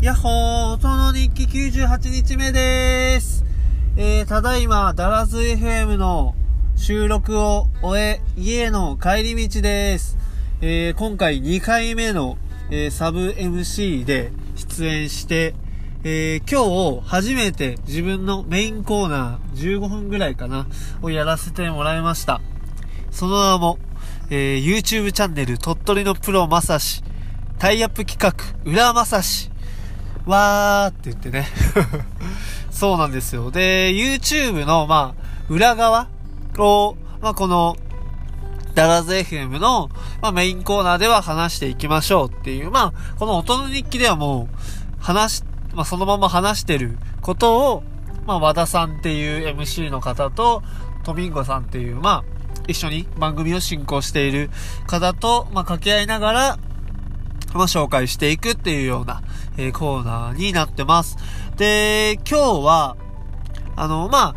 やっほー、音の日記98日目でーす。えー、ただいま、ダラズ FM の収録を終え、家への帰り道です。えー、今回2回目の、えー、サブ MC で出演して、えー、今日初めて自分のメインコーナー15分ぐらいかな、をやらせてもらいました。その名も、えー、YouTube チャンネル鳥取のプロまさし、タイアップ企画、裏まさしわーって言ってね そうなんですよ。で、YouTube の、まあ、裏側を、まあ、この、ダラズ FM の、まあ、メインコーナーでは話していきましょうっていう、まあ、この音の日記ではもう、話まあ、そのまま話してることを、まあ、和田さんっていう MC の方と、トミンゴさんっていう、まあ、一緒に番組を進行している方と、まあ、掛け合いながら、まあ、紹介していくっていうような、えー、コーナーになってます。で、今日は、あの、まあ、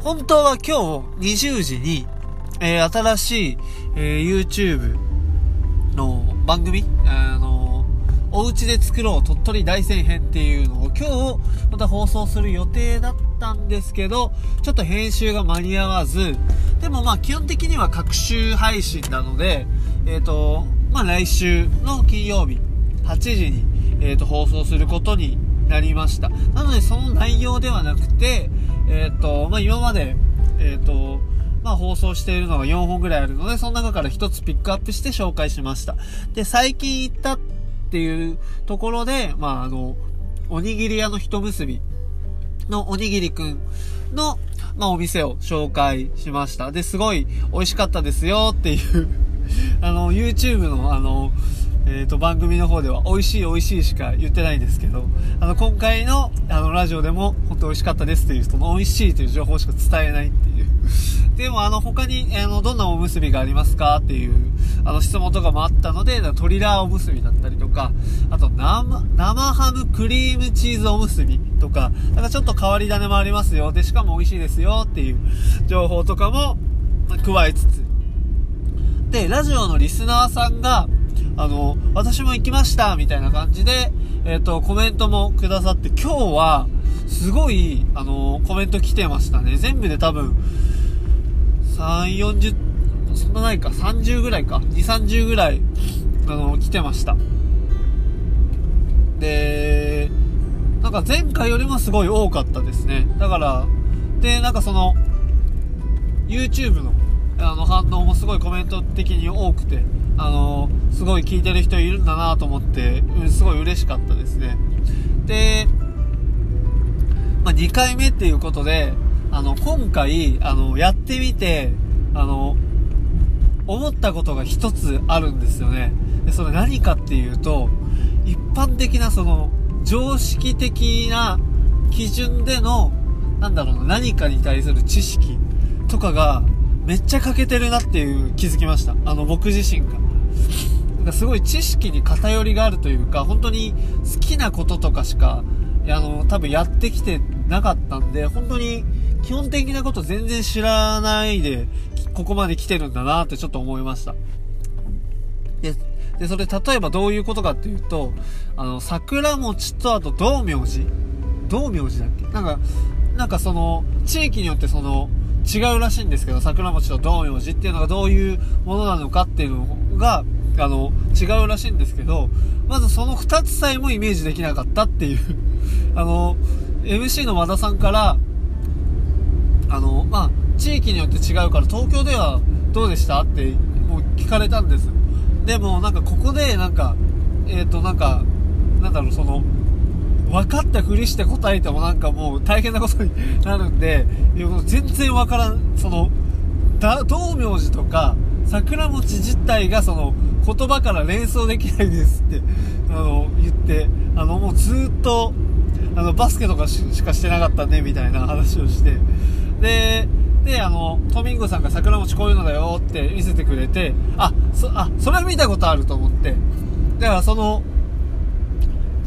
本当は今日20時に、えー、新しい、えー、YouTube の番組、あの、お家で作ろう鳥取大戦編っていうのを今日また放送する予定だったんですけど、ちょっと編集が間に合わず、でもまあ基本的には各週配信なので、えっ、と、まあ、来週の金曜日8時に、えっ、ー、と、放送することになりました。なので、その内容ではなくて、えっ、ー、と、まあ、今まで、えっ、と、まあ、放送しているのが4本ぐらいあるので、その中から1つピックアップして紹介しました。で、最近行ったっていうところで、まあ、あの、おにぎり屋の一結びのおにぎりくんの、まあ、お店を紹介しました。で、すごい美味しかったですよっていう あの、YouTube のあの、えっ、ー、と、番組の方では美味しい美味しいしか言ってないんですけど、あの、今回の、あの、ラジオでも本当美味しかったですっていう人の美味しいという情報しか伝えないっていう。でも、あの、他に、あの、どんなおむすびがありますかっていう、あの、質問とかもあったので、トリラーおむすびだったりとか、あと、生、生ハムクリームチーズおむすびとか、なんかちょっと変わり種もありますよ。で、しかも美味しいですよっていう情報とかも、加えつつ、で、ラジオのリスナーさんが、あの、私も行きましたみたいな感じで、えっ、ー、と、コメントもくださって、今日は、すごい、あの、コメント来てましたね。全部で多分、3、40、そんなないか、30ぐらいか、2、30ぐらい、あの、来てました。で、なんか前回よりもすごい多かったですね。だから、で、なんかその、YouTube のあの反応もすごいコメント的に多くて、あのすごい聞いてる人いるんだなと思って、うん、すごい嬉しかったですね。で、まあ、2回目っていうことで、あの、今回、あの、やってみて、あの、思ったことが一つあるんですよね。で、それ何かっていうと、一般的なその、常識的な基準での、なんだろうな、何かに対する知識とかが、めっちゃ欠けてるなっていう気づきました。あの、僕自身が。なんかすごい知識に偏りがあるというか、本当に好きなこととかしか、あの、多分やってきてなかったんで、本当に基本的なこと全然知らないで、ここまで来てるんだなってちょっと思いました。で、それ例えばどういうことかっていうと、あの、桜餅とあと道明寺？道明寺だっけ？なんか、なんかその、地域によってその、違うらしいんですけど、桜餅と道明寺っていうのがどういうものなのかっていうのが、あの、違うらしいんですけど、まずその2つさえもイメージできなかったっていう あの、MC の和田さんから、あの、まあ、地域によって違うから東京ではどうでしたってもう聞かれたんです。でもなんかここでなんか、えっ、ー、となんか、なんだろう、その、分かったふりして答えてもなんかもう大変なことになるんで、全然わからん、その、だ、道明寺とか、桜餅自体がその、言葉から連想できないですって、あの、言って、あの、もうずっと、あの、バスケとかしかしてなかったね、みたいな話をして、で、で、あの、トミンゴさんが桜餅こういうのだよって見せてくれて、あ、そ、あ、それは見たことあると思って、だからその、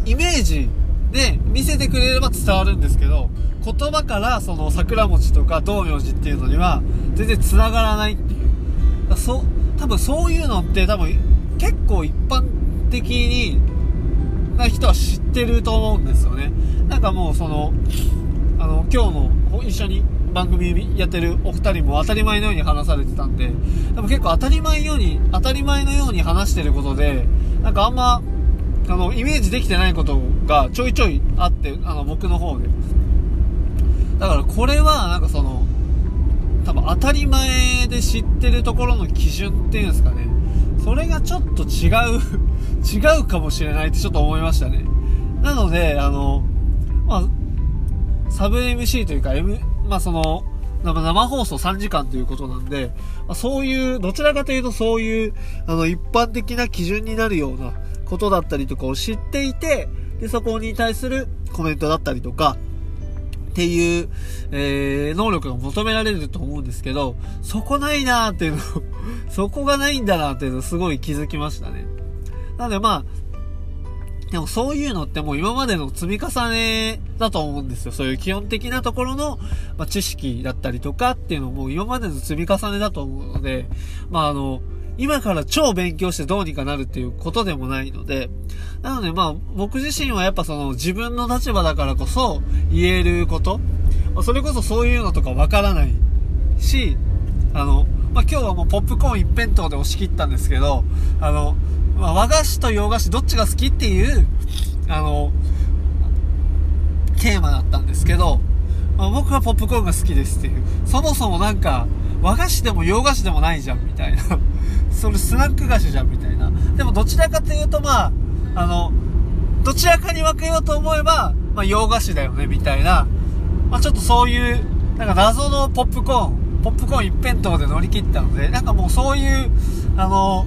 イメージで、見せてくれれば伝わるんですけど、言葉からその桜餅とか道明寺っていうのには全然繋がらないっていう。そ、多分そういうのって多分結構一般的にな人は知ってると思うんですよね。なんかもうその、あの、今日の一緒に番組やってるお二人も当たり前のように話されてたんで、でも結構当たり前ように、当たり前のように話してることで、なんかあんま、あの、イメージできてないことがちょいちょいあって、あの、僕の方で。だからこれは、なんかその、多分当たり前で知ってるところの基準っていうんですかね。それがちょっと違う 違うかもしれないってちょっと思いましたね。なので、あの、まあ、サブ MC というか、M、まあその、生放送3時間ということなんで、ま、そういう、どちらかというとそういう、あの、一般的な基準になるようなことだったりとかを知っていて、で、そこに対するコメントだったりとか、っていう、えー、能力が求められると思うんですけど、そこないなーっていうの そこがないんだなーっていうのすごい気づきましたね。なのでまあ、でもそういうのってもう今までの積み重ねだと思うんですよ。そういう基本的なところの、まあ、知識だったりとかっていうのも今までの積み重ねだと思うので、まああの、今から超勉強してどうにかなるっていうことでもないので、なのでまあ僕自身はやっぱその自分の立場だからこそ言えること、それこそそういうのとかわからないし、あの、まあ今日はもうポップコーン一辺倒で押し切ったんですけど、あの、まあ和菓子と洋菓子どっちが好きっていう、あの、テーマだったんですけど、まあ、僕はポップコーンが好きですっていう。そもそもなんか、和菓子でも洋菓子でもないじゃんみたいなそれスナック菓子じゃんみたいな。でもどちらかというとまあ、あの、どちらかに分けようと思えば、まあ洋菓子だよねみたいな、まあちょっとそういう、なんか謎のポップコーン、ポップコーン一辺倒で乗り切ったので、なんかもうそういう、あの、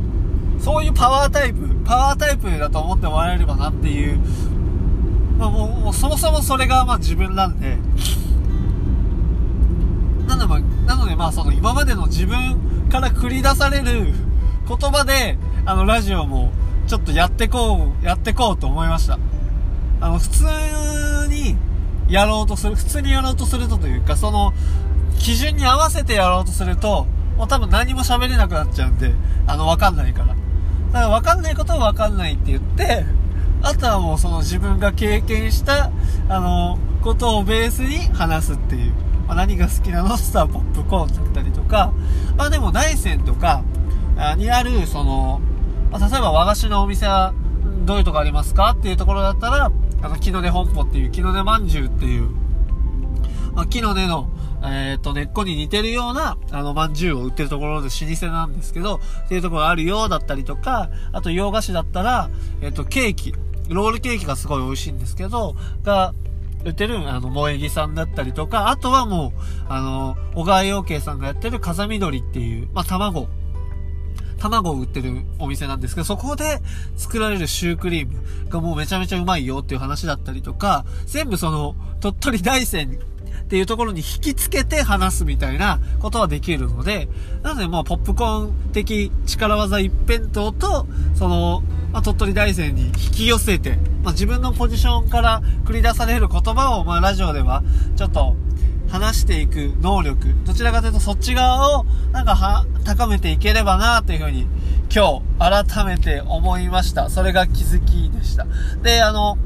そういうパワータイプ、パワータイプだと思ってもらえればなっていう、まあもう、もうそもそもそれがまあ自分なんで、なので、なのでまあその今までの自分から繰り出される言葉で、あのラジオもちょっとやってこう、やってこうと思いました。あの、普通にやろうとする、普通にやろうとするとというか、その、基準に合わせてやろうとすると、もう多分何も喋れなくなっちゃうんで、あの、わかんないから。だからわかんないことはわかんないって言って、あとはもうその自分が経験した、あの、ことをベースに話すっていう。まあ、何が好きなの？スターポップコーンだったりとか、まあでも大山とかにある、その、まあ、例えば和菓子のお店はどういうとこありますかっていうところだったら、あの、木の根本舗っていう、木の根まんじゅうっていう、まあ、木の根の、えっ、ー、と、根っこに似てるような、あの、まんじゅうを売ってるところで老舗なんですけど、っていうところがあるようだったりとか、あと洋菓子だったら、えっ、ー、と、ケーキ、ロールケーキがすごい美味しいんですけど、が、売ってる、あの、萌え木さんだったりとか、あとはもう、あの、小川洋慶さんがやってる風緑っていう、まあ、卵。卵を売ってるお店なんですけど、そこで作られるシュークリームがもうめちゃめちゃうまいよっていう話だったりとか、全部その、鳥取大山っていうところに引きつけて話すみたいなことはできるので、なのでもうポップコーン的力技一辺倒と、その、まあ、鳥取大山に引き寄せて、まあ、自分のポジションから繰り出される言葉を、まあ、ラジオでは、ちょっと、していく能力、どちらかというとそっち側を、なんかは、高めていければなというふうに、今日、改めて思いました。それが気づきでした。で、あの、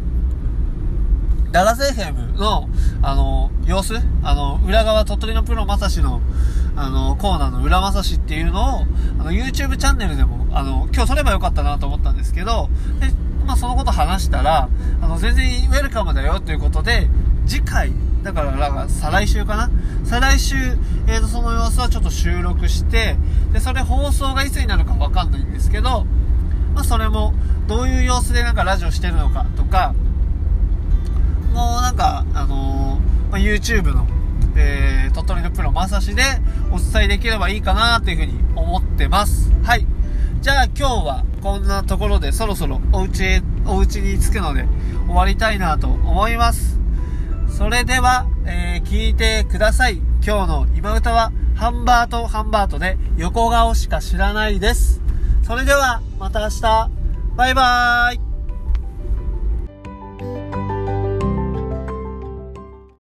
ダラゼヘムの、あの、様子あの、裏側、鳥取のプロまさしの、あの、コーナーの裏まさしっていうのを、あの、YouTube チャンネルでも、あの、今日撮ればよかったなと思ったんですけど、で、まあ、そのこと話したら、あの、全然ウェルカムだよということで、次回、だから、なんか、再来週かな？再来週、えーと、その様子はちょっと収録して、で、それ放送がいつになるかわかんないんですけど、まあ、それも、どういう様子でなんかラジオしてるのかとか、もうなんか、あのー、まあ、YouTube の、えー、鳥取のプロまさしでお伝えできればいいかなというふうに思ってます。はい。じゃあ今日はこんなところでそろそろお家へ、お家に着くので終わりたいなと思います。それでは、えー、聞いてください。今日の今歌はハンバートハンバートで横顔しか知らないです。それではまた明日。バイバーイ。